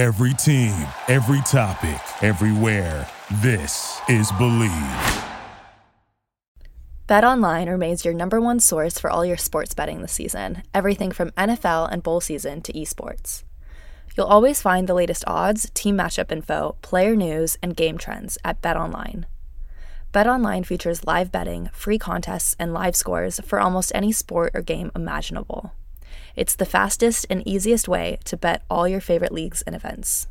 Every team, every topic, everywhere. This is Bleav. BetOnline remains your number one source for all your sports betting this season, everything from NFL and bowl season to esports. You'll always find the latest odds, team matchup info, player news, and game trends at BetOnline. BetOnline features live betting, free contests, and live scores for almost any sport or game imaginable. It's the fastest and easiest way to bet all your favorite leagues and events.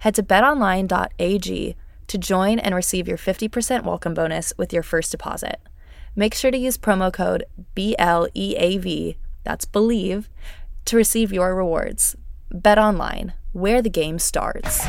Head to betonline.ag to join and receive your 50% welcome bonus with your first deposit. Make sure to use promo code BLEAV, that's believe, to receive your rewards. Bet online, where the game starts.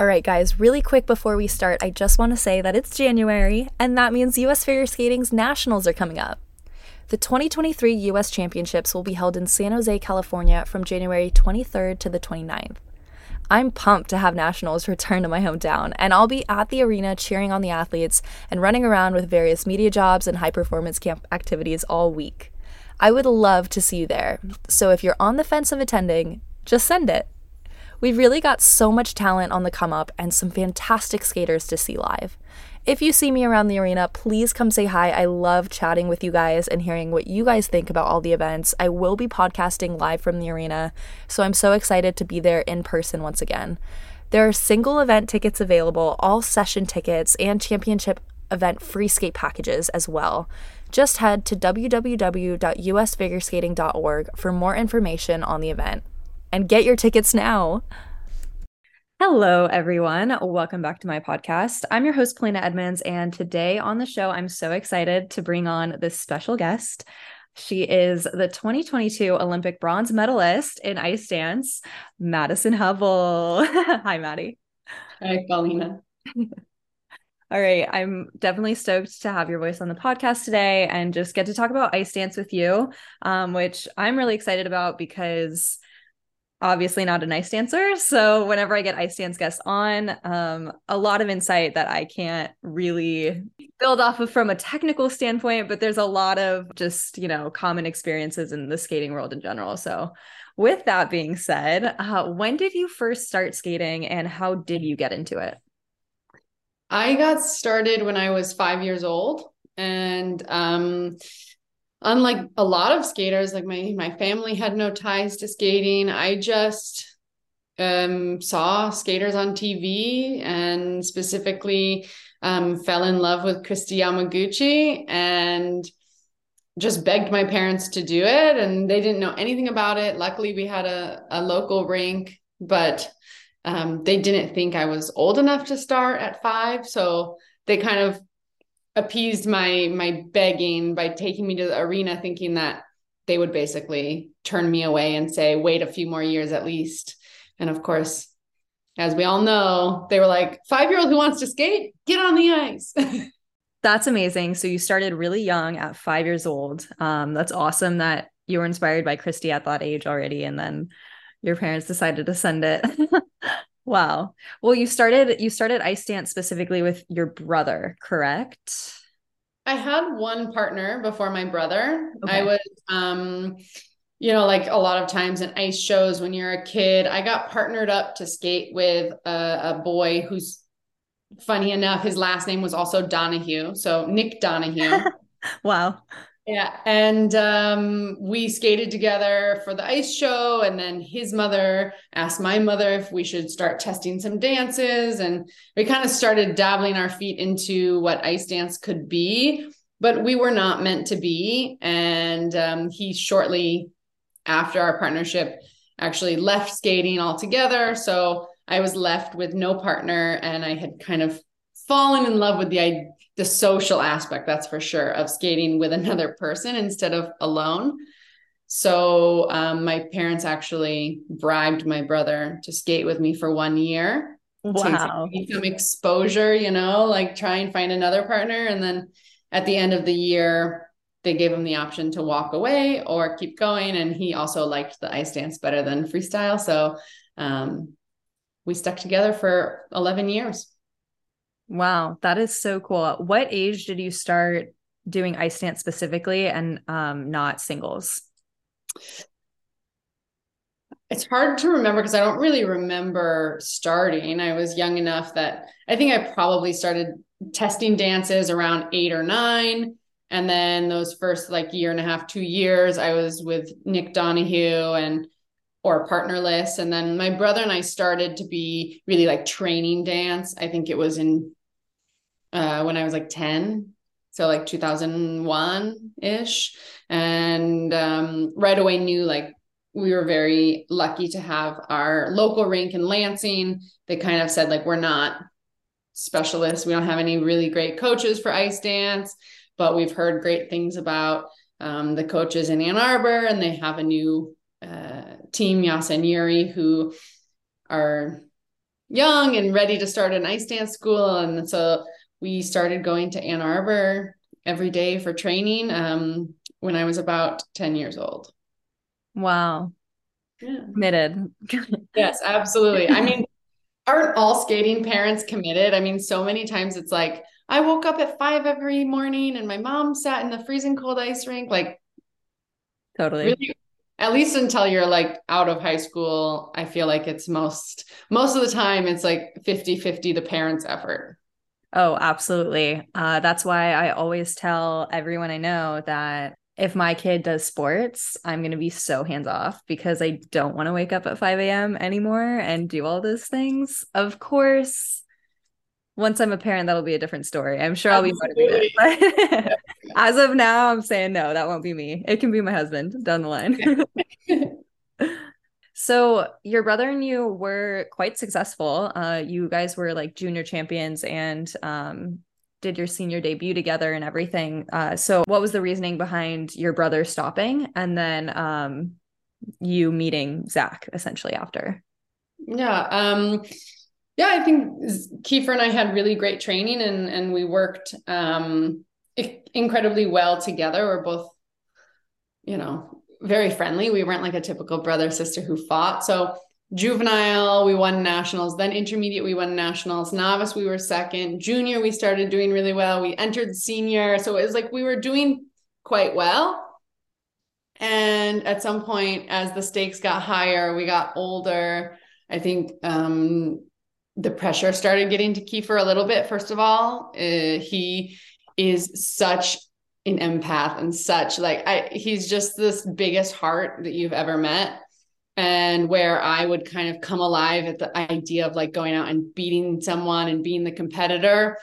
All right, guys, really quick before we start, I just want to say that it's January, and that means US Figure Skating's Nationals are coming up. The 2023 US Championships will be held in San Jose, California from January 23rd to the 29th. I'm pumped to have Nationals return to my hometown, and I'll be at the arena cheering on the athletes and running around with various media jobs and high performance camp activities all week. I would love to see you there, so if you're on the fence of attending, just send it. We've really got so much talent on the come up and some fantastic skaters to see live. If you see me around the arena, please come say hi. I love chatting with you guys and hearing what you guys think about all the events. I will be podcasting live from the arena, so I'm so excited to be there in person once again. There are single event tickets available, all session tickets, and championship event free skate packages as well. Just head to www.usfigureskating.org for more information on the event and get your tickets now. Hello, everyone. Welcome back to my podcast. I'm your host, Polina Edmunds, and today on the show, I'm so excited to bring on this special guest. She is the 2022 Olympic bronze medalist in ice dance, Madison Hubbell. Hi, Maddie. Hi, Polina. All right. I'm definitely stoked to have your voice on the podcast today and just get to talk about ice dance with you, um, which I'm really excited about because obviously not an ice dancer. So whenever I get ice dance guests on, um, a lot of insight that I can't really build off of from a technical standpoint, but there's a lot of just, you know, common experiences in the skating world in general. So with that being said, uh, when did you first start skating and how did you get into it? I got started when I was five years old. And um, unlike a lot of skaters like my my family had no ties to skating. I just um, saw skaters on tv and specifically um, fell in love with kristi yamaguchi and just begged my parents to do it. And they didn't know anything about it. Luckily we had a, a local rink but um, they didn't think i was old enough to start at five. So they kind of appeased my my begging by taking me to the arena thinking that they would basically turn me away and say wait a few more years at least. And of course as we all know they were like 5 year old who wants to skate get on the ice. That's amazing. So you started really young at 5 years old. Um, that's awesome that you were inspired by Kristi at that age already and then your parents decided to send it Wow. Well, you started you started ice dance specifically with your brother, correct? I had one partner before my brother. Okay. I was um you know, like a lot of times in ice shows when you're a kid, I got partnered up to skate with a, a boy who's funny enough, his last name was also Donohue. So Nick Donohue. wow. Yeah. And um, we skated together for the ice show. And then his mother asked my mother if we should start testing some dances. And we kind of started dabbling our feet into what ice dance could be, but we were not meant to be. And um, he shortly after our partnership actually left skating altogether. So I was left with no partner and I had kind of fallen in love with the the social aspect that's for sure of skating with another person instead of alone. So um, my parents actually bribed my brother to skate with me for one year wow. to some exposure you know like try and find another partner. And then at the end of the year they gave him the option to walk away or keep going. And he also liked the ice dance better than freestyle. So um, we stuck together for 11 years. Wow, that is so cool. What age did you start doing ice dance specifically and um, not singles? It's hard to remember because I don't really remember starting. I was young enough that I think I probably started testing dances around eight or nine. And then those first like year and a half, two years, I was with Nick Donohue and or partnerless. And then my brother and I started to be really like training dance. I think it was in uh, when I was like 10. So like 2001 ish. And um, right away knew like we were very lucky to have our local rink in Lansing. They kind of said like, we're not specialists. We don't have any really great coaches for ice dance, but we've heard great things about um, the coaches in Ann Arbor and they have a new uh, team, and Yuri, who are young and ready to start an ice dance school. And so we started going to Ann Arbor every day for training um, when I was about 10 years old. Wow. Yeah. Committed. yes, absolutely. I mean, aren't all skating parents committed? I mean, so many times it's like, I woke up at five every morning and my mom sat in the freezing cold ice rink. Like, totally. Really, at least until you're like out of high school, I feel like it's most, most of the time, it's like 50 50 the parents' effort. Oh, absolutely. Uh, that's why I always tell everyone I know that if my kid does sports, I'm going to be so hands off because I don't want to wake up at 5 a.m. anymore and do all those things. Of course, once I'm a parent, that'll be a different story. I'm sure I'll be motivated. But as of now, I'm saying no, that won't be me. It can be my husband down the line. So your brother and you were quite successful. Uh, you guys were like junior champions and um, did your senior debut together and everything. Uh, so what was the reasoning behind your brother stopping and then um, you meeting Zach essentially after? Yeah. Um, yeah, I think Keiffer and I had really great training and and we worked um, incredibly well together. We're both, you know, very friendly. We weren't like a typical brother sister who fought. So juvenile, we won nationals. Then intermediate, we won nationals. Novice, we were second. Junior, we started doing really well. We entered senior. So it was like we were doing quite well. And at some point, as the stakes got higher, we got older. I think um, the pressure started getting to Keiffer a little bit. First of all, uh, he is such an empath and such. Like I he's just this biggest heart that you've ever met. And where I would kind of come alive at the idea of like going out and beating someone and being the competitor,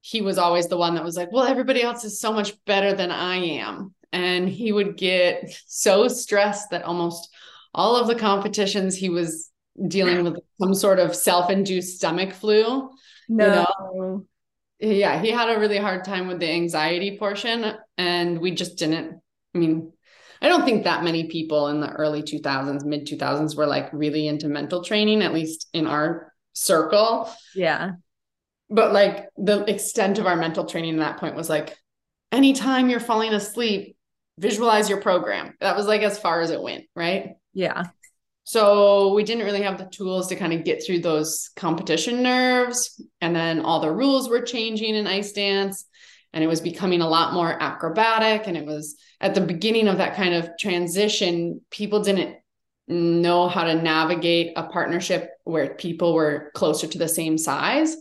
he was always the one that was like, Well, everybody else is so much better than I am. And he would get so stressed that almost all of the competitions he was dealing with some sort of self-induced stomach flu. No. You know? Yeah, he had a really hard time with the anxiety portion. And we just didn't, I mean, I don't think that many people in the early 2000s, mid 2000s were like really into mental training, at least in our circle. Yeah. But like the extent of our mental training at that point was like, anytime you're falling asleep, visualize your program. That was like as far as it went, right? Yeah. So we didn't really have the tools to kind of get through those competition nerves. And then all the rules were changing in ice dance and it was becoming a lot more acrobatic. And it was at the beginning of that kind of transition, people didn't know how to navigate a partnership where people were closer to the same size.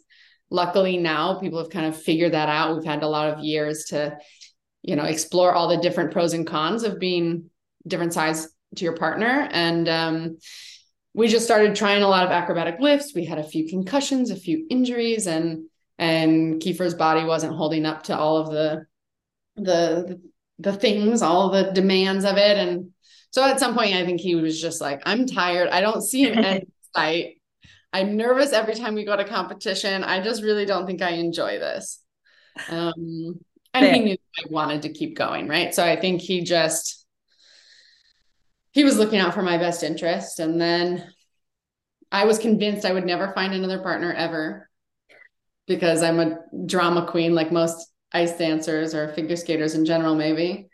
Luckily, now people have kind of figured that out. We've had a lot of years to, you know, explore all the different pros and cons of being different size to your partner. And um, we just started trying a lot of acrobatic lifts. We had a few concussions, a few injuries, and and Keiffer's body wasn't holding up to all of the the the things, all the demands of it. And so at some point, I think he was just like, "I'm tired. I don't see an end sight. I'm nervous every time we go to competition. I just really don't think I enjoy this." Um, and he knew I wanted to keep going, right? So I think he just he was looking out for my best interest. And then I was convinced I would never find another partner ever because I'm a drama queen, like most ice dancers or figure skaters in general, maybe.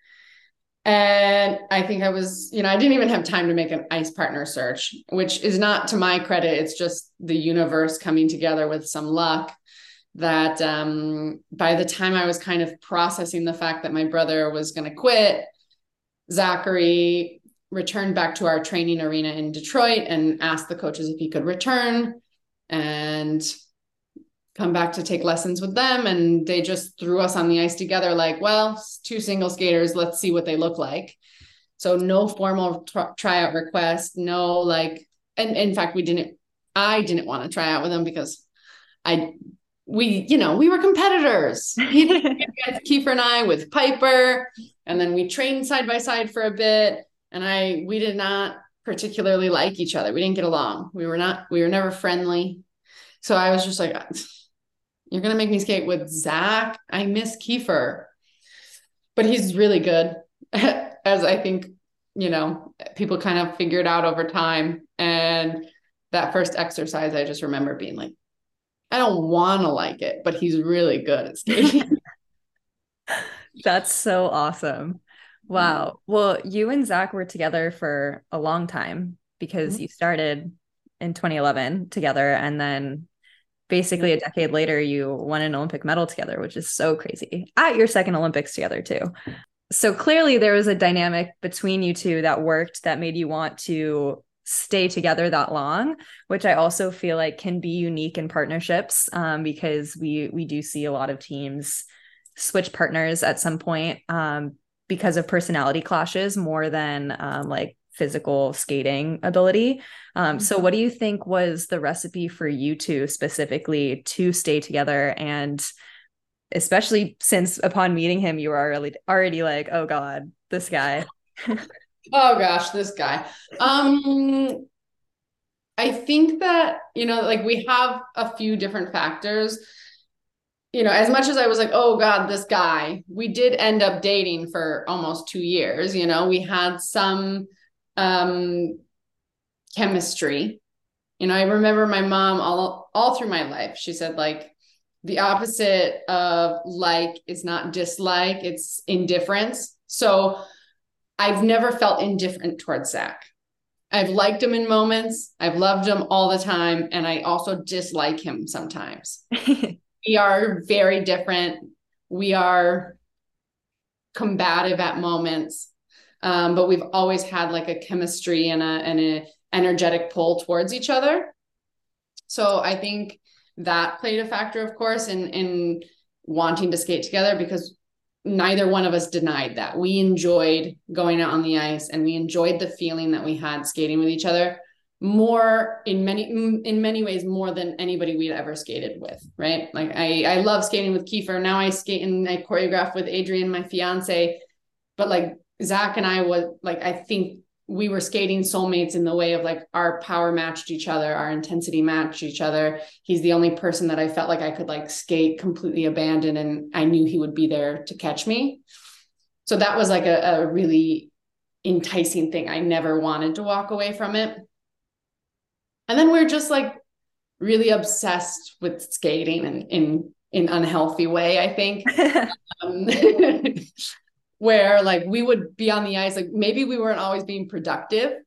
And I think I was, you know, I didn't even have time to make an ice partner search, which is not to my credit. It's just the universe coming together with some luck that um, by the time I was kind of processing the fact that my brother was going to quit, Zachary returned back to our training arena in Detroit and asked the coaches if he could return and come back to take lessons with them. And they just threw us on the ice together like well two single skaters let's see what they look like. So no formal tr- tryout request no like and in fact we didn't i didn't want to try out with them because i we you know we were competitors. Keiffer and i with piper and then we trained side by side for a bit and i we did not particularly like each other we didn't get along we were not we were never friendly so i was just like you're to make me skate with Zach. I miss Keiffer, but he's really good, as I think, you know, people kind of figured out over time. And that first exercise, I just remember being like, I don't want to like it, but he's really good at skating. That's so awesome. Wow. Well, you and Zach were together for a long time because mm-hmm. you started in 2011 together and then basically a decade later you won an olympic medal together which is so crazy at your second olympics together too so clearly there was a dynamic between you two that worked that made you want to stay together that long which i also feel like can be unique in partnerships um, because we we do see a lot of teams switch partners at some point um, because of personality clashes more than um, like physical skating ability. Um, so, what do you think was the recipe for you two specifically to stay together? And especially since upon meeting him, you were already already like, oh God, this guy. oh gosh, this guy. Um, I think that, you know, like we have a few different factors. You know, as much as I was like, oh God, this guy, we did end up dating for almost two years. You know, we had some um, chemistry. You know, I remember my mom all all through my life. She said like the opposite of like is not dislike, it's indifference. So I've never felt indifferent towards Zach. I've liked him in moments, I've loved him all the time, and I also dislike him sometimes. we are very different. We are combative at moments um, but we've always had like a chemistry and a and a energetic pull towards each other. So I think that played a factor, of course, in in wanting to skate together because neither one of us denied that we enjoyed going out on the ice and we enjoyed the feeling that we had skating with each other more in many in many ways more than anybody we'd ever skated with right like i i love skating with keiffer now i skate and i choreograph with adrian my fiance but like Zach and I was like, I think we were skating soulmates in the way of like our power matched each other, our intensity matched each other. He's the only person that I felt like I could like skate completely abandoned and I knew he would be there to catch me. So that was like a, a really enticing thing. I never wanted to walk away from it. And then we're just like really obsessed with skating and in in unhealthy way, I think. um, where like we would be on the ice like maybe we weren't always being productive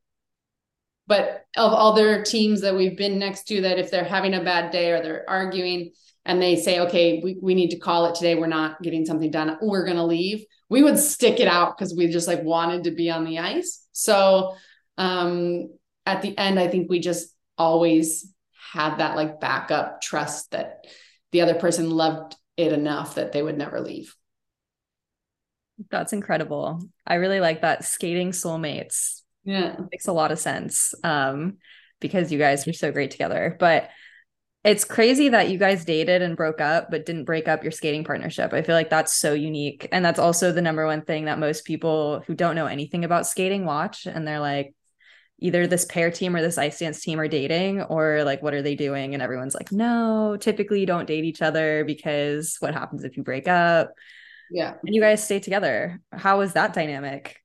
but of other teams that we've been next to that if they're having a bad day or they're arguing and they say okay we, we need to call it today. We're not getting something done. We're going to leave we would stick it out because we just like wanted to be on the ice. So um at the end i think we just always had that like backup trust that the other person loved it enough that they would never leave that's incredible. I really like that skating soulmates. Yeah. It makes a lot of sense. Um, because you guys were so great together. But it's crazy that you guys dated and broke up, but didn't break up your skating partnership. I feel like that's so unique. And that's also the number one thing that most people who don't know anything about skating watch. And they're like, either this pair team or this ice dance team are dating, or like, what are they doing? And everyone's like, no, typically you don't date each other because what happens if you break up? Yeah. And you guys stay together. How was that dynamic?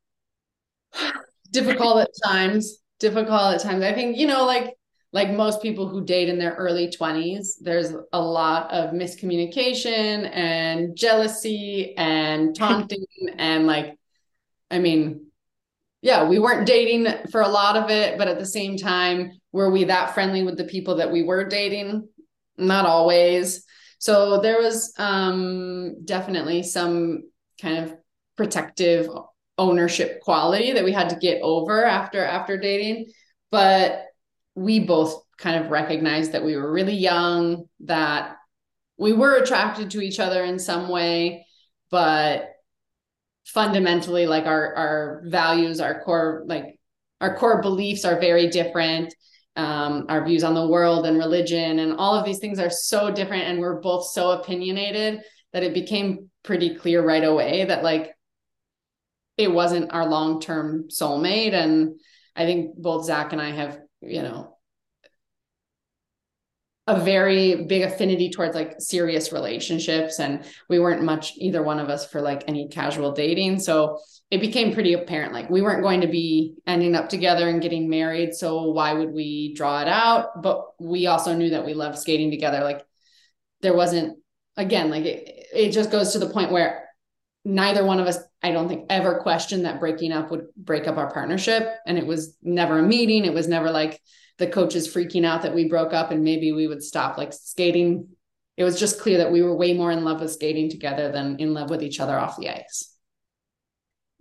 Difficult at times. Difficult at times. I think, you know, like like most people who date in their early 20s, there's a lot of miscommunication and jealousy and taunting and like I mean, yeah, we weren't dating for a lot of it, but at the same time, were we that friendly with the people that we were dating? Not always. So there was um, definitely some kind of protective ownership quality that we had to get over after after dating, but we both kind of recognized that we were really young, that we were attracted to each other in some way, but fundamentally like our our values our core like our core beliefs are very different. Um, our views on the world and religion and all of these things are so different and we're both so opinionated that it became pretty clear right away that like it wasn't our long-term soulmate. And i think both zach and i have you know a very big affinity towards like serious relationships and we weren't much either one of us for like any casual dating. So it became pretty apparent like we weren't going to be ending up together and getting married so why would we draw it out? But we also knew that we loved skating together. Like there wasn't again like it, it just goes to the point where neither one of us i don't think ever questioned that breaking up would break up our partnership and it was never a meeting it was never like the coaches freaking out that we broke up and maybe we would stop like skating. It was just clear that we were way more in love with skating together than in love with each other off the ice.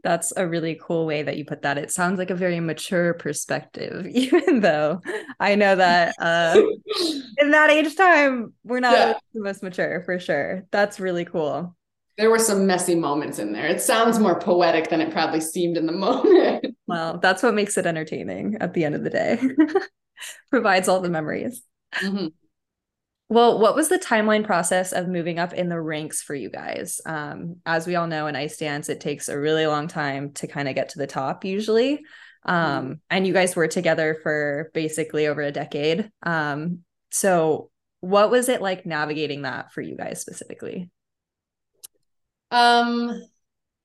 That's a really cool way that you put that. It sounds like a very mature perspective, even though I know that uh, in that age time, we're not yeah. the most mature for sure. That's really cool. There were some messy moments in there. It sounds more poetic than it probably seemed in the moment. Well, that's what makes it entertaining at the end of the day. provides all the memories. Mm-hmm. Well, what was the timeline process of moving up in the ranks for you guys? Um, as we all know, in ice dance, it takes a really long time to kind of get to the top usually. Um, mm-hmm. And you guys were together for basically over a decade. Um, so, what was it like navigating that for you guys specifically? Um,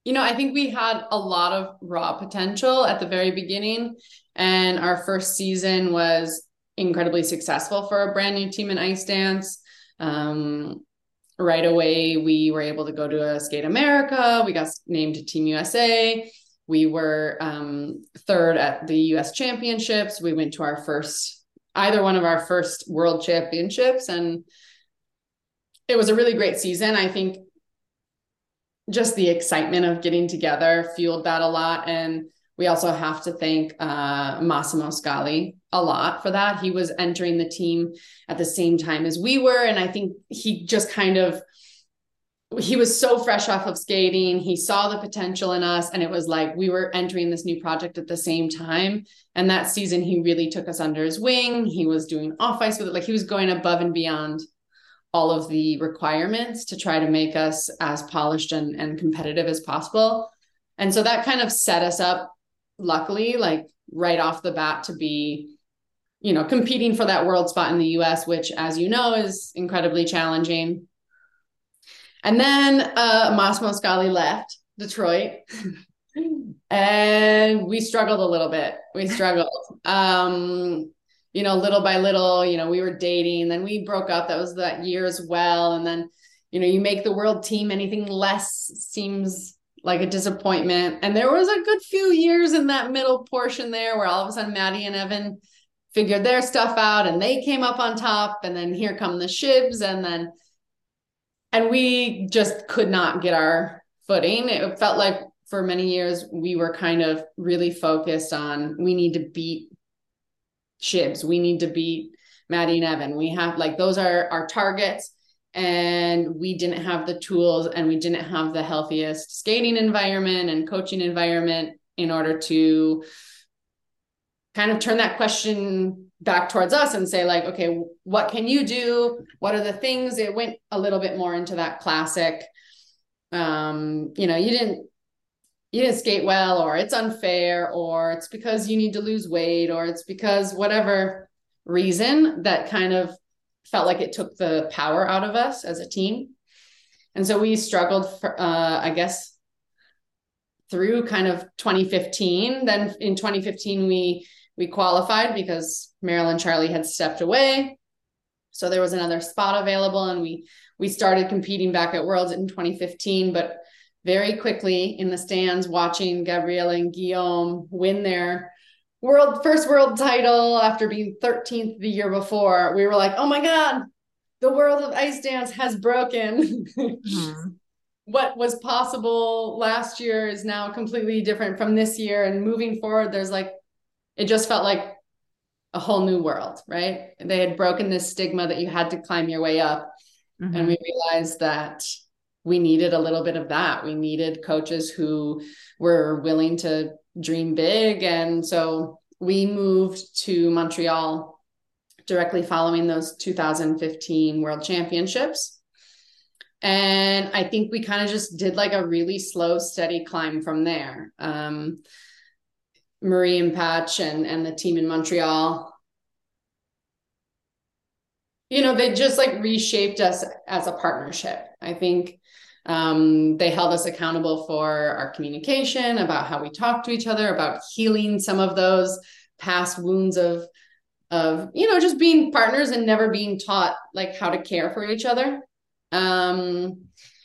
you know, I think we had a lot of raw potential at the very beginning. And our first season was incredibly successful for a brand new team in ice dance. Um, right away, we were able to go to a Skate America. We got named to Team USA. We were um, third at the US Championships. We went to our first, either one of our first World Championships. And it was a really great season. I think just the excitement of getting together fueled that a lot. And we also have to thank uh, Massimo Scali a lot for that. He was entering the team at the same time as we were. And I think he just kind of, he was so fresh off of skating. He saw the potential in us. And it was like we were entering this new project at the same time. And that season, he really took us under his wing. He was doing off ice with it. Like he was going above and beyond all of the requirements to try to make us as polished and, and competitive as possible. And so that kind of set us up luckily, like right off the bat to be, you know, competing for that world spot in the US, which, as you know, is incredibly challenging. And then uh, Massimo Scali left Detroit. and we struggled a little bit. We struggled. Um, you know, little by little, you know, we were dating, then we broke up. That was that year as well. And then, you know, you make the world team, anything less seems like a disappointment. And there was a good few years in that middle portion there where all of a sudden Maddie and Evan figured their stuff out and they came up on top. And then here come the shibs. And then, and we just could not get our footing. It felt like for many years we were kind of really focused on we need to beat shibs, we need to beat Maddie and Evan. We have like those are our targets. And we didn't have the tools and we didn't have the healthiest skating environment and coaching environment in order to kind of turn that question back towards us and say like okay what can you do? What are the things? It went a little bit more into that classic um you know you didn't you didn't skate well or it's unfair or it's because you need to lose weight or it's because whatever reason that kind of felt like it took the power out of us as a team. And so we struggled for, uh, I guess, through kind of 2015. Then in 2015, we we qualified because Meryl and Charlie had stepped away. So there was another spot available, and we we started competing back at Worlds in 2015. But very quickly in the stands watching Gabrielle and Guillaume win their world first world title after being 13th the year before. We were like, oh my God, the world of ice dance has broken. Mm-hmm. what was possible last year is now completely different from this year. And moving forward, there's like, it just felt like a whole new world, right? They had broken this stigma that you had to climb your way up. Mm-hmm. And we realized that we needed a little bit of that. We needed coaches who were willing to dream big. And so we moved to Montreal directly following those 2015 World Championships. And I think we kind of just did like a really slow, steady climb from there. Um, Marie and Patch and, and the team in Montreal, you know, they just like reshaped us as a partnership. I think um, they held us accountable for our communication, about how we talk to each other, about healing some of those past wounds of of you know just being partners and never being taught like how to care for each other. Um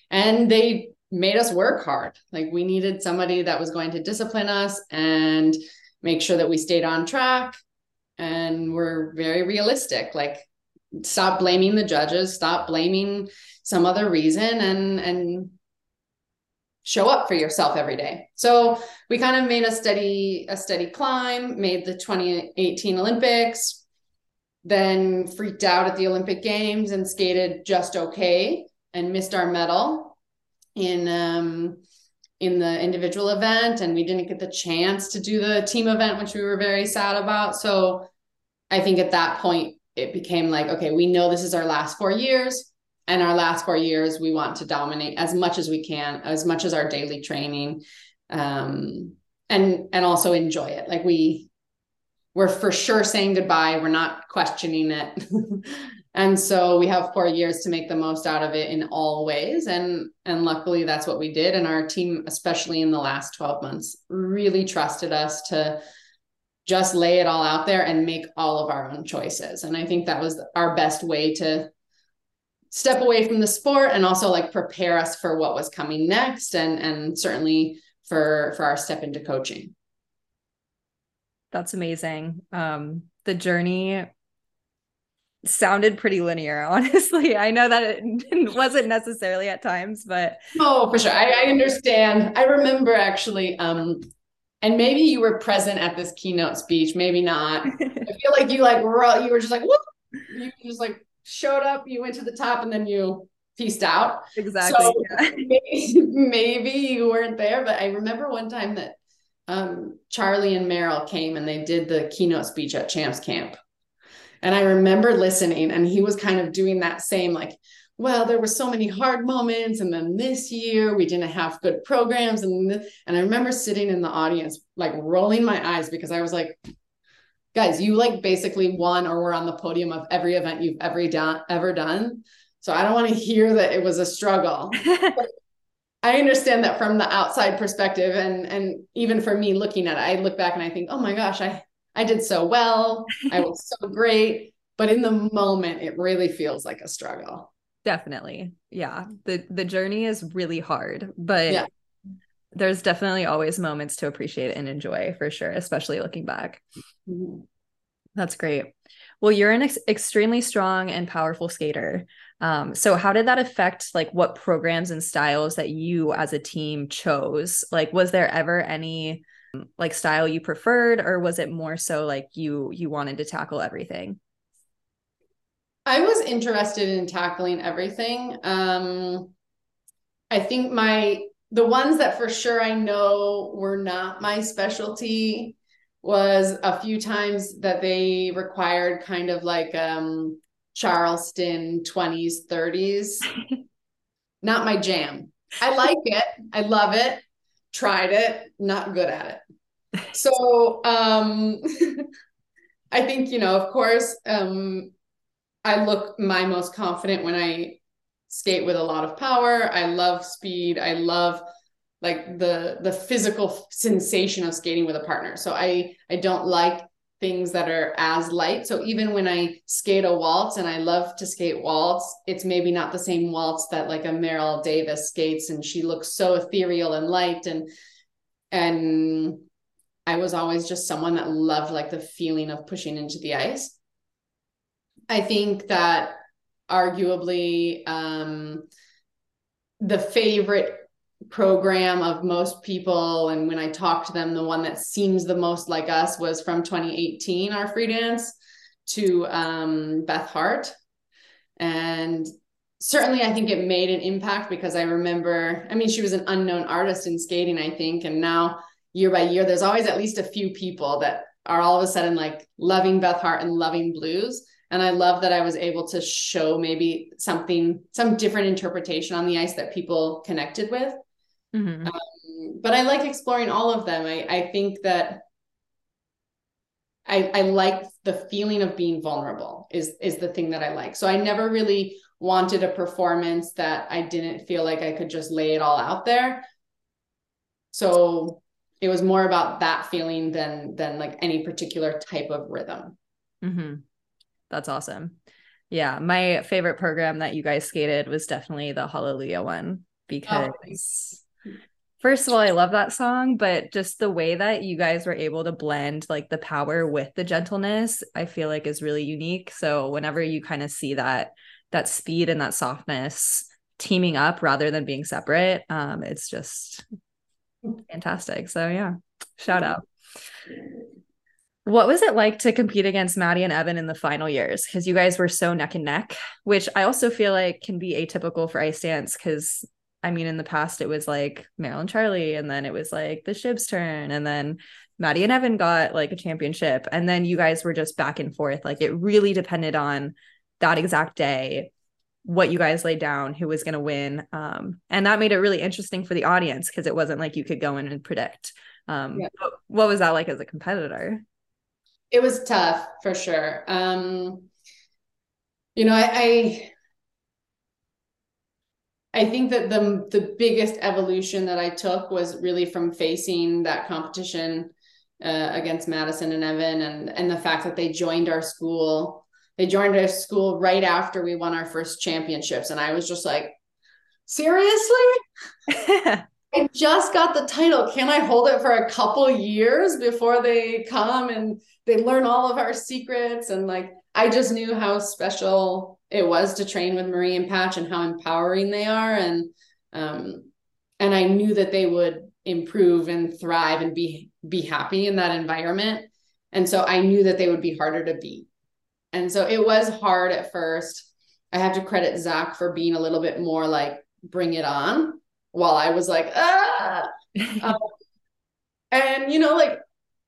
and they made us work hard. Like we needed somebody that was going to discipline us and make sure that we stayed on track and we're very realistic. Like stop blaming the judges stop blaming some other reason and and show up for yourself every day. So we kind of made a steady a steady climb, made the 2018 Olympics, then freaked out at the Olympic Games and skated just okay and missed our medal in um in the individual event and we didn't get the chance to do the team event which we were very sad about. So I think at that point it became like okay, we know this is our last 4 years and our last four years we want to dominate as much as we can as much as our daily training um, and and also enjoy it. Like we we're for sure saying goodbye. We're not questioning it. And so we have four years to make the most out of it in all ways. And and luckily that's what we did. And our team especially in the last 12 months really trusted us to just lay it all out there and make all of our own choices. And i think that was our best way to step away from the sport and also like prepare us for what was coming next and and certainly for for our step into coaching. That's amazing. Um the journey sounded pretty linear honestly. I know that it wasn't necessarily at times but oh for sure. I, I understand. I remember actually um and maybe you were present at this keynote speech maybe not. I feel like you like were you were just like Whoop! you just like showed up, you went to the top, and then you pieced out. Exactly. So yeah. maybe, maybe you weren't there, but I remember one time that um, Charlie and Meryl came and they did the keynote speech at Champs Camp. And I remember listening, and he was kind of doing that same, like, well, there were so many hard moments. And then this year we didn't have good programs. And, and I remember sitting in the audience, like rolling my eyes because I was like, guys, you like basically won or were on the podium of every event you've ever done ever done. So I don't want to hear that it was a struggle. I understand that from the outside perspective and and even for me looking at it, I look back and I think, oh my gosh, I I did so well. I was so great. But in the moment, it really feels like a struggle. Definitely. Yeah. The the journey is really hard, but yeah. there's definitely always moments to appreciate and enjoy for sure, especially looking back. Mm-hmm. That's great. Well, you're an ex- extremely strong and powerful skater. Um, so how did that affect like what programs and styles that you as a team chose? Like, was there ever any like style you preferred, or was it more so like you you wanted to tackle everything? I was interested in tackling everything. Um, I think my the ones that for sure I know were not my specialty was a few times that they required kind of like um Charleston 20s, 30s. not my jam. I like it. I love it. Tried it, not good at it. So um I think, you know, of course, um I look my most confident when I skate with a lot of power. I love speed. I love like the the physical sensation of skating with a partner. So I I don't like things that are as light. So even when I skate a waltz and I love to skate waltz, it's maybe not the same waltz that like a Meryl Davis skates and she looks so ethereal and light and and I was always just someone that loved like the feeling of pushing into the ice. I think that arguably um the favorite program of most people. And when i talked to them the one that seems the most like us was from 2018 our free dance to um, beth hart. And certainly i think it made an impact because i remember i mean she was an unknown artist in skating i think. And now year by year there's always at least a few people that are all of a sudden like loving beth hart and loving blues. And i love that i was able to show maybe something some different interpretation on the ice that people connected with Mm-hmm. Um, but I like exploring all of them. I, I think that I, I like the feeling of being vulnerable is is the thing that I like. So I never really wanted a performance that I didn't feel like I could just lay it all out there. So it was more about that feeling than than like any particular type of rhythm. Mm-hmm. That's awesome. Yeah, my favorite program that you guys skated was definitely the Hallelujah one because first of all, I love that song, but just the way that you guys were able to blend like the power with the gentleness, I feel like is really unique. So whenever you kind of see that that speed and that softness teaming up rather than being separate, um, it's just fantastic. So yeah, shout out. What was it like to compete against Maddie and Evan in the final years? Because you guys were so neck and neck, which I also feel like can be atypical for ice dance because I mean, in the past, it was like Meryl and Charlie, and then it was like the Shibs turn, and then Maddie and Evan got like a championship. And then you guys were just back and forth. Like it really depended on that exact day, what you guys laid down, who was going to win. Um, and that made it really interesting for the audience because it wasn't like you could go in and predict. Um, yeah. what was that like as a competitor? It was tough for sure. Um, you know, I, I I think that the the biggest evolution that I took was really from facing that competition uh, against Madison and Evan, and and the fact that they joined our school. They joined our school right after we won our first championships, and I was just like, seriously. I just got the title. Can I hold it for a couple years before they come and they learn all of our secrets? And like, I just knew how special it was to train with Marie and Patch and how empowering they are. And um, and I knew that they would improve and thrive and be be happy in that environment. And so I knew that they would be harder to beat. And so it was hard at first. I have to credit Zach for being a little bit more like bring it on while I was like, ah. um, and you know, like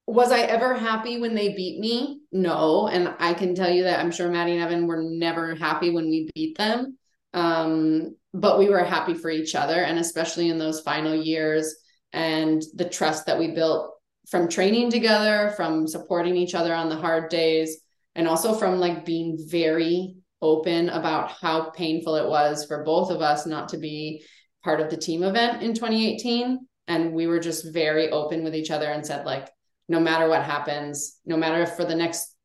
was I ever happy when they beat me? No. And I can tell you that I'm sure Maddie and Evan were never happy when we beat them. Um, but we were happy for each other. And especially in those final years and the trust that we built from training together, from supporting each other on the hard days, and also from like being very open about how painful it was for both of us not to be part of the team event in 2018. And we were just very open with each other and said, like, no matter what happens, no matter if for the next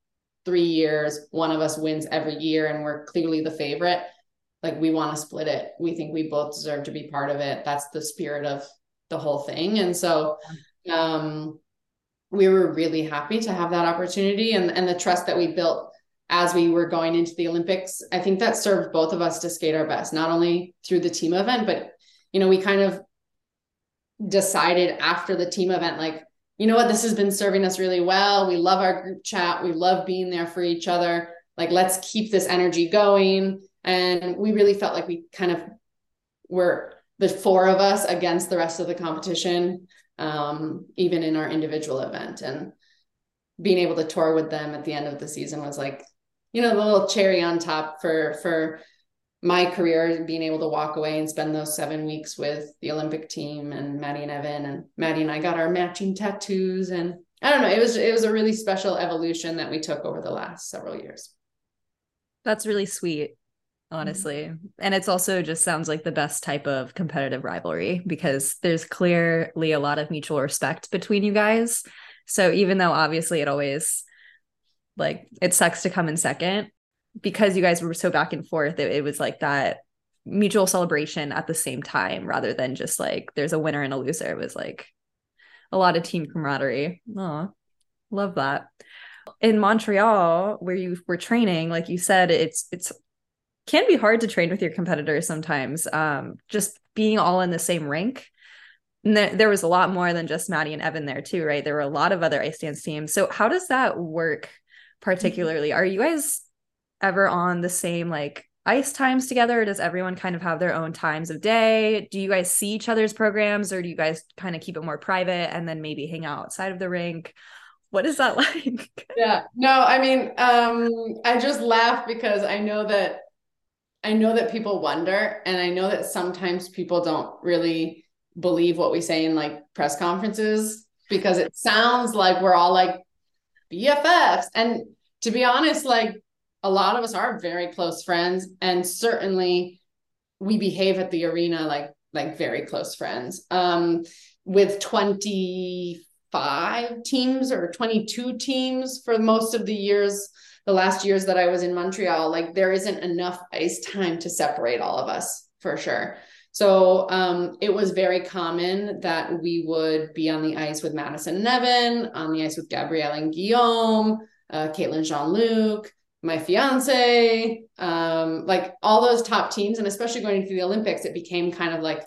three years, one of us wins every year and we're clearly the favorite, like we want to split it. We think we both deserve to be part of it. That's the spirit of the whole thing. And so um, we were really happy to have that opportunity and, and the trust that we built as we were going into the Olympics. I think that served both of us to skate our best, not only through the team event, but you know, we kind of decided after the team event, like, you know what, this has been serving us really well. We love our group chat. We love being there for each other. Like, let's keep this energy going. And we really felt like we kind of were the four of us against the rest of the competition, um, even in our individual event. And being able to tour with them at the end of the season was like, you know, the little cherry on top for for my career being able to walk away and spend those seven weeks with the Olympic team and Maddie and Evan and Maddie and I got our matching tattoos and I don't know it was it was a really special evolution that we took over the last several years. That's really sweet honestly. Mm-hmm. And it's also just sounds like the best type of competitive rivalry because there's clearly a lot of mutual respect between you guys. So even though obviously it always like it sucks to come in second because you guys were so back and forth it, it was like that mutual celebration at the same time rather than just like there's a winner and a loser. It was like a lot of team camaraderie. Oh love that. In montreal where you were training like you said it's it's can be hard to train with your competitors sometimes um just being all in the same rink. And there, there was a lot more than just maddie and evan there too right? There were a lot of other ice dance teams. So how does that work particularly? Are you guys ever on the same like ice times together does everyone kind of have their own times of day? Do you guys see each other's programs or do you guys kind of keep it more private and then maybe hang out outside of the rink? What is that like? Yeah no i mean um i just laugh because i know that i know that people wonder and i know that sometimes people don't really believe what we say in like press conferences because it sounds like we're all like bffs and to be honest like a lot of us are very close friends and certainly we behave at the arena like like very close friends. Um with 25 teams or 22 teams for most of the years the last years that I was in Montreal like there isn't enough ice time to separate all of us for sure. So um, it was very common that we would be on the ice with Madison and Evan, on the ice with Gabrielle and Guillaume, uh, Caitlin Jean Luc, my fiance, um, like all those top teams, and especially going into the Olympics, it became kind of like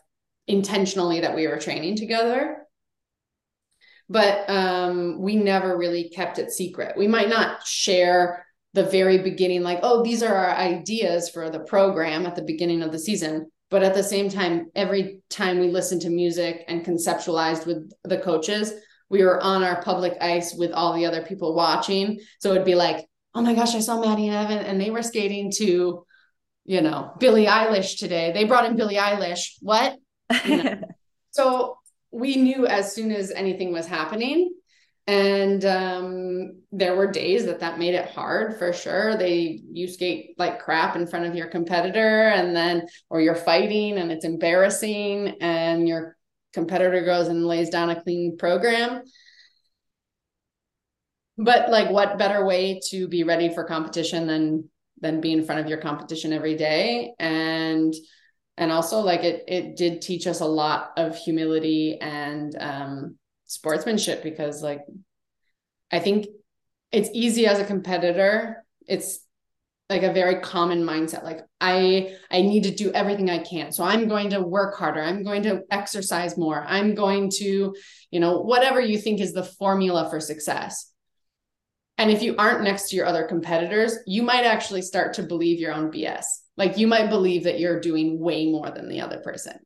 intentionally that we were training together. But um, we never really kept it secret. We might not share the very beginning, like, oh, these are our ideas for the program at the beginning of the season. But at the same time, every time we listened to music and conceptualized with the coaches, we were on our public ice with all the other people watching. So it'd be like, oh my gosh, I saw Maddie and Evan and they were skating to, you know, Billie Eilish today. They brought in Billie Eilish. What? You know? so we knew as soon as anything was happening. And um, there were days that that made it hard for sure. They you skate like crap in front of your competitor, and then or you're fighting and it's embarrassing, and your competitor goes and lays down a clean program but like what better way to be ready for competition than than be in front of your competition every day? And and also like it it did teach us a lot of humility and um sportsmanship because like i think it's easy as a competitor. It's like a very common mindset like i i need to do everything i can. So i'm going to work harder. I'm going to exercise more. I'm going to you know whatever you think is the formula for success and if you aren't next to your other competitors, you might actually start to believe your own BS. Like you might believe that you're doing way more than the other person.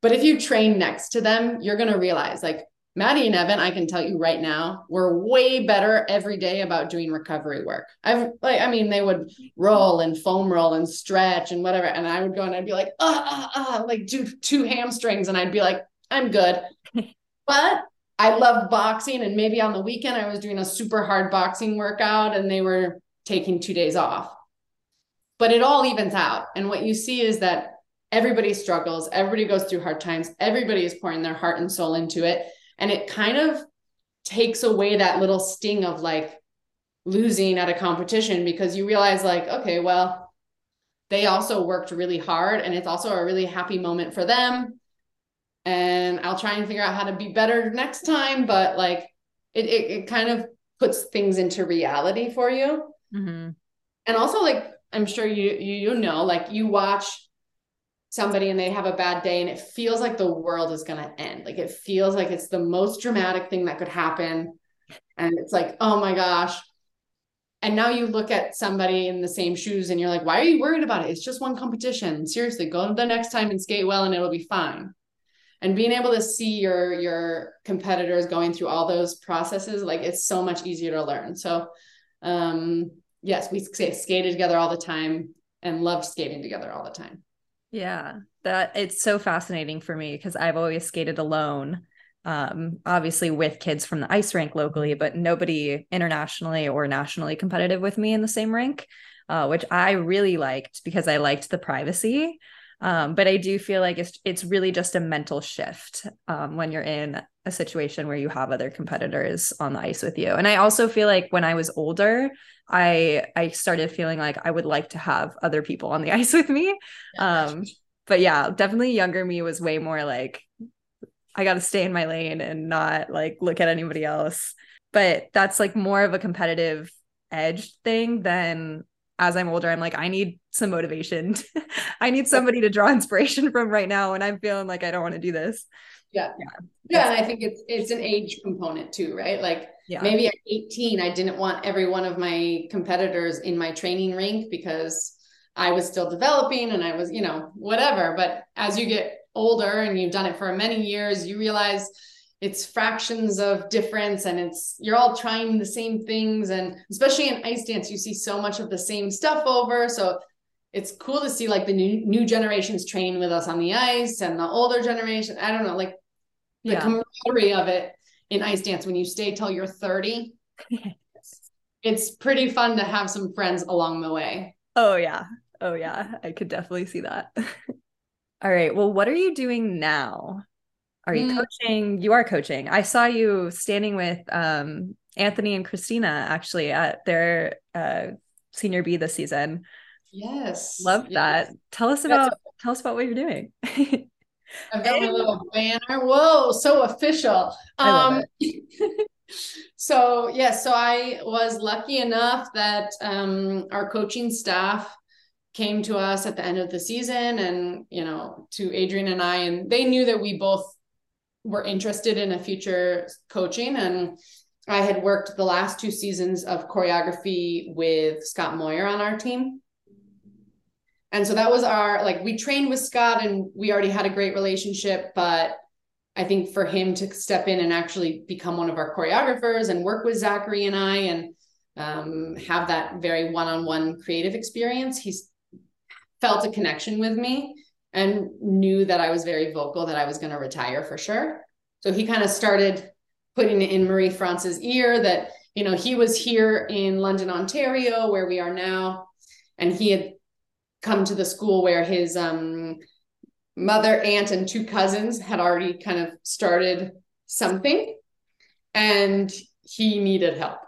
But if you train next to them, you're going to realize like Maddie and Evan, I can tell you right now, we're way better every day about doing recovery work. I've like, I mean, they would roll and foam roll and stretch and whatever. And I would go and I'd be like, ah, ah, ah, like do two hamstrings. And I'd be like, I'm good. but I love boxing. And maybe on the weekend, I was doing a super hard boxing workout and they were taking two days off. But it all evens out. And what you see is that everybody struggles, everybody goes through hard times, everybody is pouring their heart and soul into it. And it kind of takes away that little sting of like losing at a competition because you realize, like, okay, well, they also worked really hard and it's also a really happy moment for them and I'll try and figure out how to be better next time. But like it, it, it kind of puts things into reality for you. Mm-hmm. And also like, I'm sure you, you, you know, like you watch somebody and they have a bad day and it feels like the world is going to end. Like it feels like it's the most dramatic thing that could happen. And it's like, oh my gosh. And now you look at somebody in the same shoes and you're like, why are you worried about it? It's just one competition. Seriously, go the next time and skate well and it'll be fine and being able to see your your competitors going through all those processes like it's so much easier to learn so um yes we skated together all the time and loved skating together all the time yeah that it's so fascinating for me because i've always skated alone um, obviously with kids from the ice rink locally, but nobody internationally or nationally competitive with me in the same rink, uh, which I really liked because I liked the privacy. Um, but I do feel like it's it's really just a mental shift um, when you're in a situation where you have other competitors on the ice with you. And I also feel like when I was older, I I started feeling like I would like to have other people on the ice with me. Um, but yeah, definitely younger me was way more like I got to stay in my lane and not like look at anybody else. But that's like more of a competitive edge thing than as I'm older, I'm like, I need some motivation. I need somebody to draw inspiration from right now when I'm feeling like I don't want to do this. Yeah. Yeah. Yeah. And I think it's it's an age component too, right? Like yeah. maybe at 18, I didn't want every one of my competitors in my training rink because I was still developing and I was, you know, whatever. But as you get older and you've done it for many years, you realize it's fractions of difference and it's you're all trying the same things. And especially in ice dance you see so much of the same stuff over. So it's cool to see like the new new generations train with us on the ice and the older generation. I don't know like the yeah. camaraderie of it in ice dance when you stay till you're 30 it's pretty fun to have some friends along the way. Oh yeah. Oh yeah. I could definitely see that. All right. Well what are you doing now are you mm. coaching? You are coaching. I saw you standing with um, Anthony and Christina actually at their uh, senior B this season. Yes. Love yes. that. Tell us about That's- tell us about what you're doing. I've got my little banner. Whoa, so official. Um so yeah, so I was lucky enough that um our coaching staff came to us at the end of the season and you know to Adrian and I and they knew that we both were interested in a future coaching and I had worked the last two seasons of choreography with Scott Moir on our team. And so that was our like we trained with Scott and we already had a great relationship, but I think for him to step in and actually become one of our choreographers and work with Zachary and I and um, have that very one-on-one creative experience, he's felt a connection with me and knew that I was very vocal that I was going to retire for sure. So he kind of started putting it in Marie France's ear that, you know, he was here in London, Ontario, where we are now, and he had come to the school where his um, mother, aunt, and two cousins had already kind of started something, and he needed help.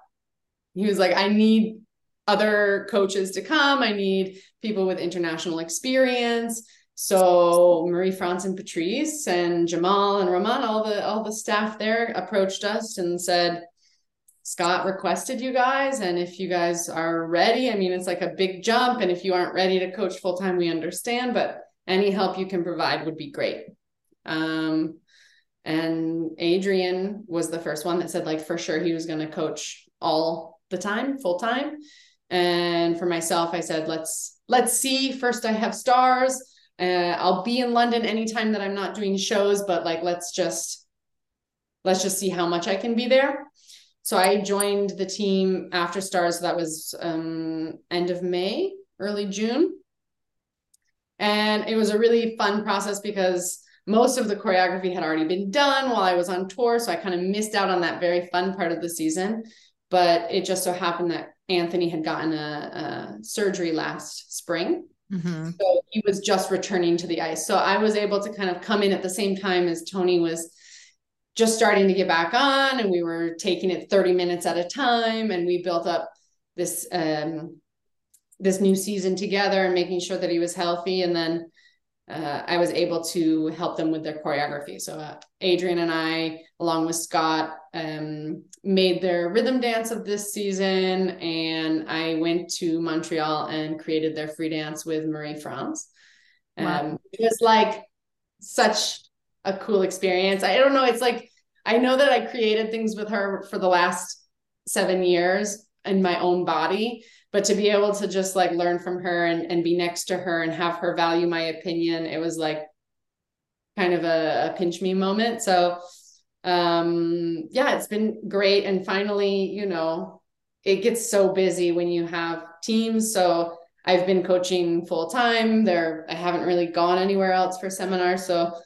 He was like, I need other coaches to come. I need people with international experience. So Marie France and Patrice and Jamal and Romain, all the all the staff there approached us and said, Scott requested you guys, and if you guys are ready, I mean, it's like a big jump. And if you aren't ready to coach full time, we understand, but any help you can provide would be great. Um, and Adrian was the first one that said, like, for sure he was going to coach all the time, full time. And for myself, I said, let's let's see. First, I have stars uh, I'll be in London anytime that I'm not doing shows, but like let's just let's just see how much I can be there. So I joined the team after Stars. That was um, end of May, early June, and it was a really fun process because most of the choreography had already been done while I was on tour, so I kind of missed out on that very fun part of the season. But it just so happened that Anthony had gotten a, a surgery last spring Mm-hmm. So he was just returning to the ice. So I was able to kind of come in at the same time as Tony was just starting to get back on, and we were taking it 30 minutes at a time, and we built up this um, this new season together and making sure that he was healthy. And then uh, I was able to help them with their choreography. So uh, Adrian and I, along with Scott, um, made their rhythm dance of this season, and I went to Montreal and created their free dance with Marie France. Um, wow. It was like such a cool experience. I don't know. It's like I know that I created things with her for the last seven years in my own body, but to be able to just like learn from her and, and be next to her and have her value my opinion it was like kind of a, a pinch me moment. So um yeah it's been great. And finally you know it gets so busy when you have teams. So i've been coaching full time there i haven't really gone anywhere else for seminars. So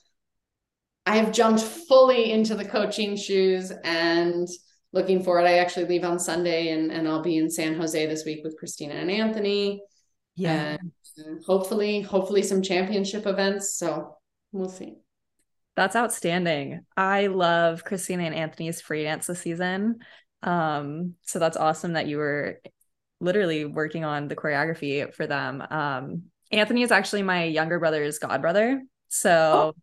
i have jumped fully into the coaching shoes and looking forward. I actually leave on Sunday and, and I'll be in San Jose this week with Christina and Anthony. Yeah. hopefully, hopefully some championship events. So we'll see. That's outstanding. I love Christina and Anthony's free dance this season. Um, so that's awesome that you were literally working on the choreography for them. Um, Anthony is actually my younger brother's god brother. So oh.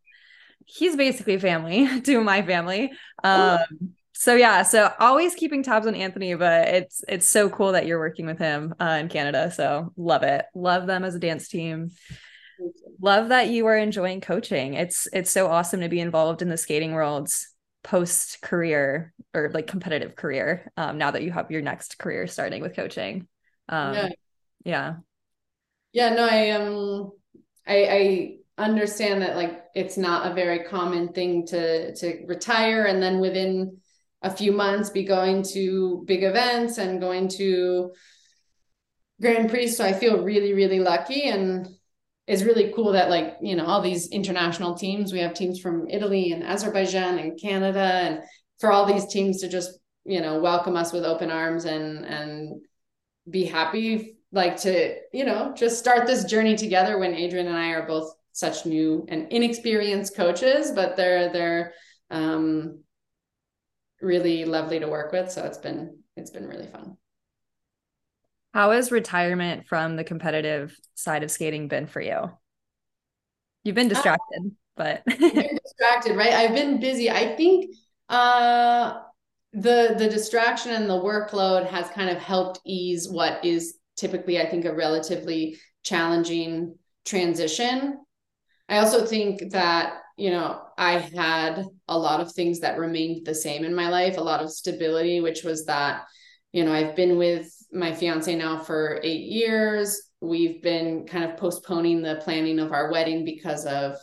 he's basically family to my family. Um, oh. So yeah, so always keeping tabs on Anthony, but it's it's so cool that you're working with him uh, in Canada. So love it. Love them as a dance team. Love that you are enjoying coaching. It's it's so awesome to be involved in the skating world's post career or like competitive career um, now that you have your next career starting with coaching. Um, yeah. yeah. Yeah, no, I um I I understand that like it's not a very common thing to to retire and then within a few months be going to big events and going to Grand Prix. So I feel really, really lucky and it's really cool that like, you know, all these international teams, we have teams from Italy and Azerbaijan and Canada and for all these teams to just, you know, welcome us with open arms and and be happy like to you know just start this journey together when adrian and i are both such new and inexperienced coaches but they're they're um really lovely to work with. So it's been it's been really fun. How has retirement from the competitive side of skating been for you? You've been distracted uh, but been distracted right? I've been busy. I think uh the the distraction and the workload has kind of helped ease what is typically, I think, a relatively challenging transition. I also think that, you know, I had a lot of things that remained the same in my life, a lot of stability, which was that, you know, I've been with my fiance now for eight years. We've been kind of postponing the planning of our wedding because of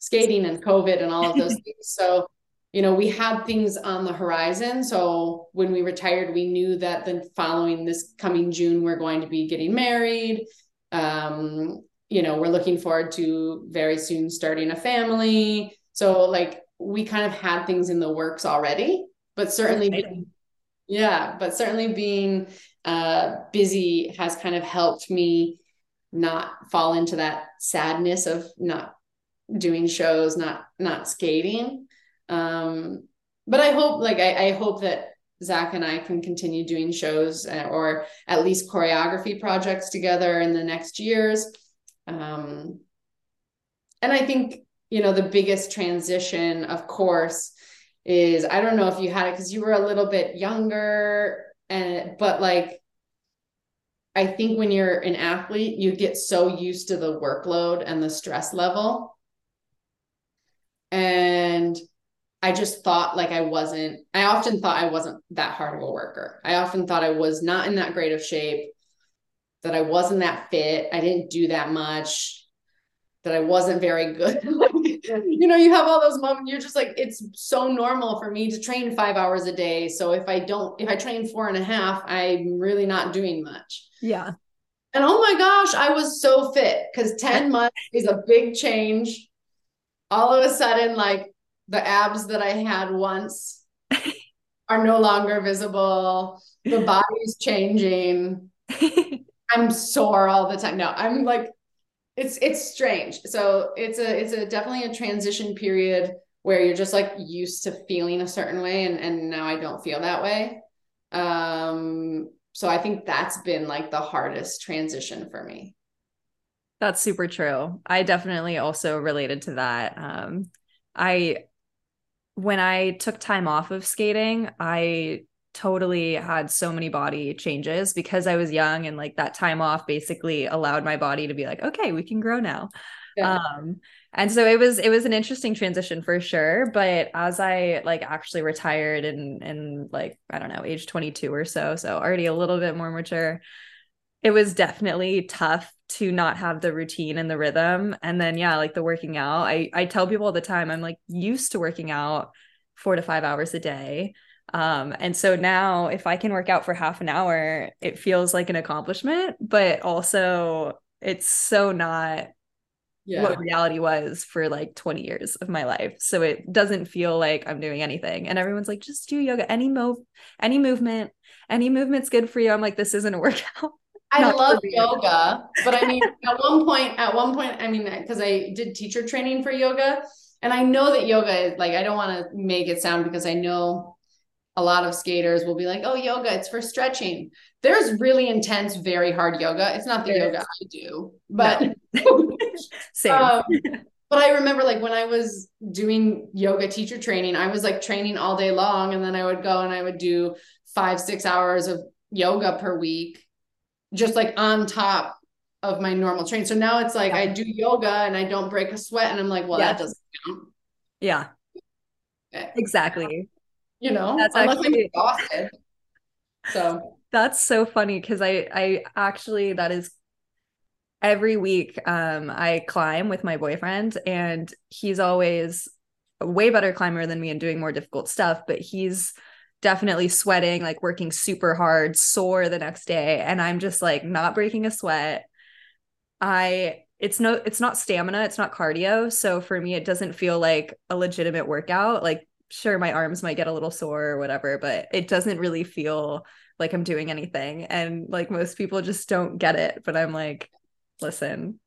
skating and COVID and all of those things. So you know, we had things on the horizon. So when we retired, we knew that the following this coming June, we're going to be getting married. Um, you know, we're looking forward to very soon starting a family. So like we kind of had things in the works already, but certainly being, yeah, but certainly being uh busy has kind of helped me not fall into that sadness of not doing shows, not not skating. Um, but I hope, like, I, I hope that Zach and I can continue doing shows uh, or at least choreography projects together in the next years. Um, and I think, you know, the biggest transition, of course, is I don't know if you had it because you were a little bit younger, and but like, I think when you're an athlete, you get so used to the workload and the stress level. And I just thought like I wasn't, I often thought I wasn't that hard of a worker. I often thought I was not in that great of shape, that I wasn't that fit. I didn't do that much, that I wasn't very good. you know, you have all those moments, you're just like, it's so normal for me to train five hours a day. So if I don't, if I train four and a half, I'm really not doing much. Yeah. And oh my gosh, I was so fit because 10 months is a big change. All of a sudden, like the abs that I had once are no longer visible. The body's changing. I'm sore all the time. No, I'm like, it's it's strange. So it's a it's a definitely a transition period where you're just like used to feeling a certain way and and now I don't feel that way. Um so I think that's been like the hardest transition for me. That's super true. I definitely also related to that. Um I when I took time off of skating, I totally had so many body changes because I was young and like that time off basically allowed my body to be like, okay, we can grow now. Yeah. Um, and so it was it was an interesting transition for sure. But as I like actually retired and and like, I don't know, age 22 or so, so already a little bit more mature, it was definitely tough to not have the routine and the rhythm and then yeah like the working out i i tell people all the time i'm like used to working out 4 to 5 hours a day um and so now if i can work out for half an hour it feels like an accomplishment but also it's so not yeah. what reality was for like 20 years of my life. So it doesn't feel like i'm doing anything. And everyone's like just do yoga. Any move any movement any movement's good for you. I'm like this isn't a workout. I love yoga, but I mean, at one point, at one point, I mean, because I did teacher training for yoga, and I know that yoga is like, I don't want to make it sound because I know a lot of skaters will be like, oh, yoga, it's for stretching. There's really intense, very hard yoga. It's not the there yoga is. I do, but no. same. Um, but I remember like when I was doing yoga teacher training, I was like training all day long. And then I would go and I would do five, six hours of yoga per week, just like on top of my normal training. So now it's like yeah. I do yoga and I don't break a sweat. And I'm like, well, yeah. that doesn't count. Yeah. Eh. Exactly. You know, that's actually exhausted. So that's so funny because I I actually that is every week um I climb with my boyfriend and he's always a way better climber than me and doing more difficult stuff, but he's definitely sweating, like working super hard, sore the next day. And I'm just like not breaking a sweat. I it's no it's not stamina, it's not cardio. So for me, it doesn't feel like a legitimate workout. Like sure my arms might get a little sore or whatever, but it doesn't really feel like I'm doing anything. And like most people just don't get it. But I'm like, listen.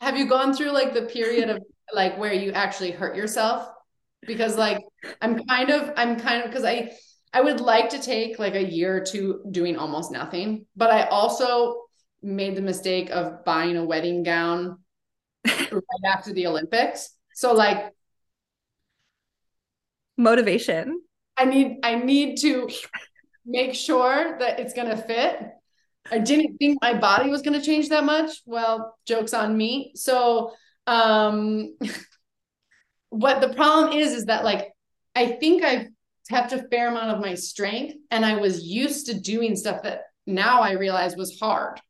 Have you gone through like the period of like where you actually hurt yourself? Because like I'm kind of I'm kind of because I I would like to take like a year or two doing almost nothing, but I also made the mistake of buying a wedding gown right after the Olympics. So like motivation. I need I need to make sure that it's going to fit I didn't think my body was going to change that much. Well, jokes on me. So, um, what the problem is, is that like, I think I've kept a fair amount of my strength and I was used to doing stuff that now I realize was hard.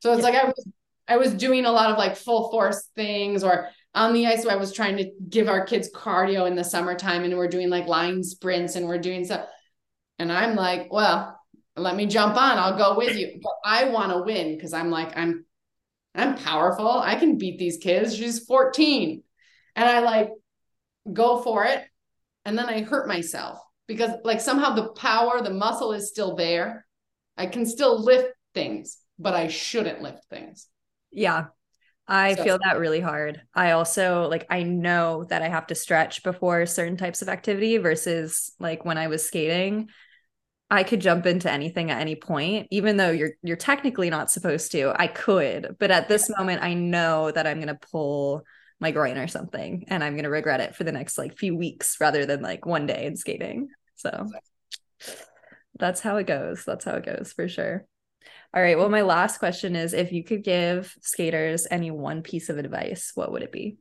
So it's yeah. like I was, I was doing a lot of like full force things or on the ice. I was trying to give our kids cardio in the summertime and we're doing like line sprints and we're doing stuff. And I'm like, well, let me jump on. I'll go with you. But i want to win because i'm like i'm i'm powerful. I can beat these kids. She's 14 and i like go for it and then i hurt myself because like somehow the power the muscle is still there. I can still lift things but i shouldn't lift things. Yeah I so, feel that really hard. I also like I know that I have to stretch before certain types of activity versus like when I was skating, I could jump into anything at any point, even though you're you're technically not supposed to. I could, but at this moment, I know that I'm gonna pull my groin or something, and I'm gonna regret it for the next like few weeks rather than like one day in skating. So that's how it goes. That's how it goes for sure. All right. Well, my last question is if you could give skaters any one piece of advice, what would it be?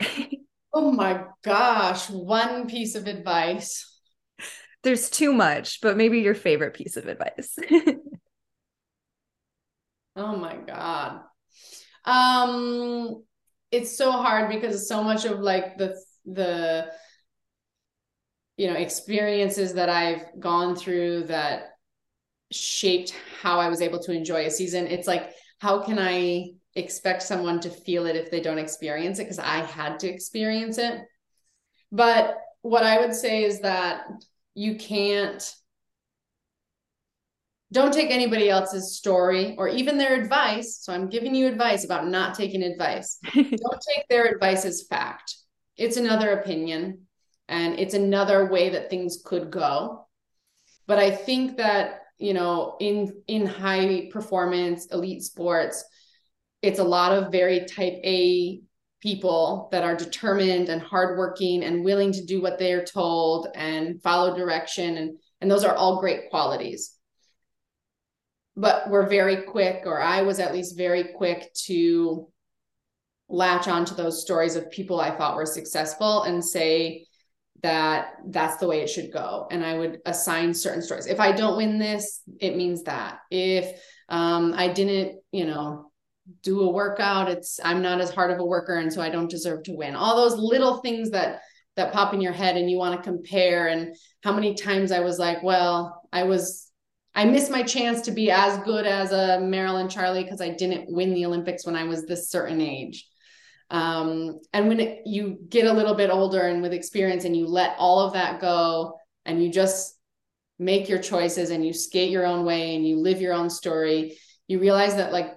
oh my gosh, one piece of advice there's too much, but maybe your favorite piece of advice. oh my god. Um it's so hard because so much of like the the you know experiences that I've gone through that shaped how I was able to enjoy a season. It's like how can I expect someone to feel it if they don't experience it because I had to experience it. But what I would say is that you can't don't take anybody else's story or even their advice. So I'm giving you advice about not taking advice. don't take their advice as fact. It's another opinion and it's another way that things could go. But I think that, you know, in in high performance elite sports, it's a lot of very type A people that are determined and hardworking and willing to do what they're told and follow direction. And and those are all great qualities. But we're very quick or i was at least very quick to latch onto those stories of people i thought were successful and say that that's the way it should go. And i would assign certain stories. If i don't win this it means that. If um, i didn't you know do a workout it's i'm not as hard of a worker and so i don't deserve to win. All those little things that that pop in your head and you want to compare and how many times i was like well i was i missed my chance to be as good as a Meryl and charlie because i didn't win the olympics when i was this certain age um, and when it, you get a little bit older and with experience and you let all of that go and you just make your choices and you skate your own way and you live your own story, you realize that like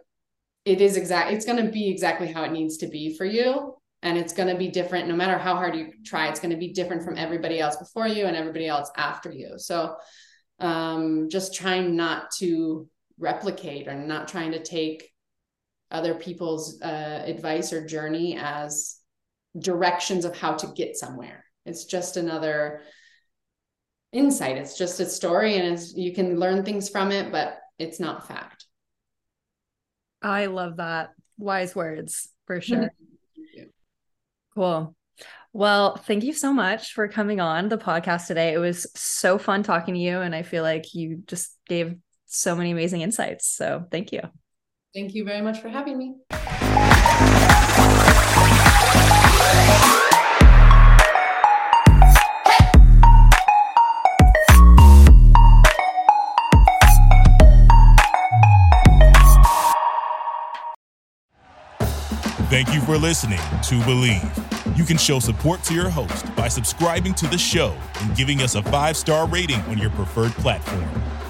it is exact it's going to be exactly how it needs to be for you. And it's going to be different no matter how hard you try it's going to be different from everybody else before you and everybody else after you. So um, just trying not to replicate or not trying to take other people's uh, advice or journey as directions of how to get somewhere it's just another insight it's just a story and it's, you can learn things from it but it's not fact i love that wise words for sure Cool. Well, thank you so much for coming on the podcast today. It was so fun talking to you, and I feel like you just gave so many amazing insights. So thank you. Thank you very much for having me. Thank you for listening to Bleav. You can show support to your host by subscribing to the show and giving us a five star rating on your preferred platform.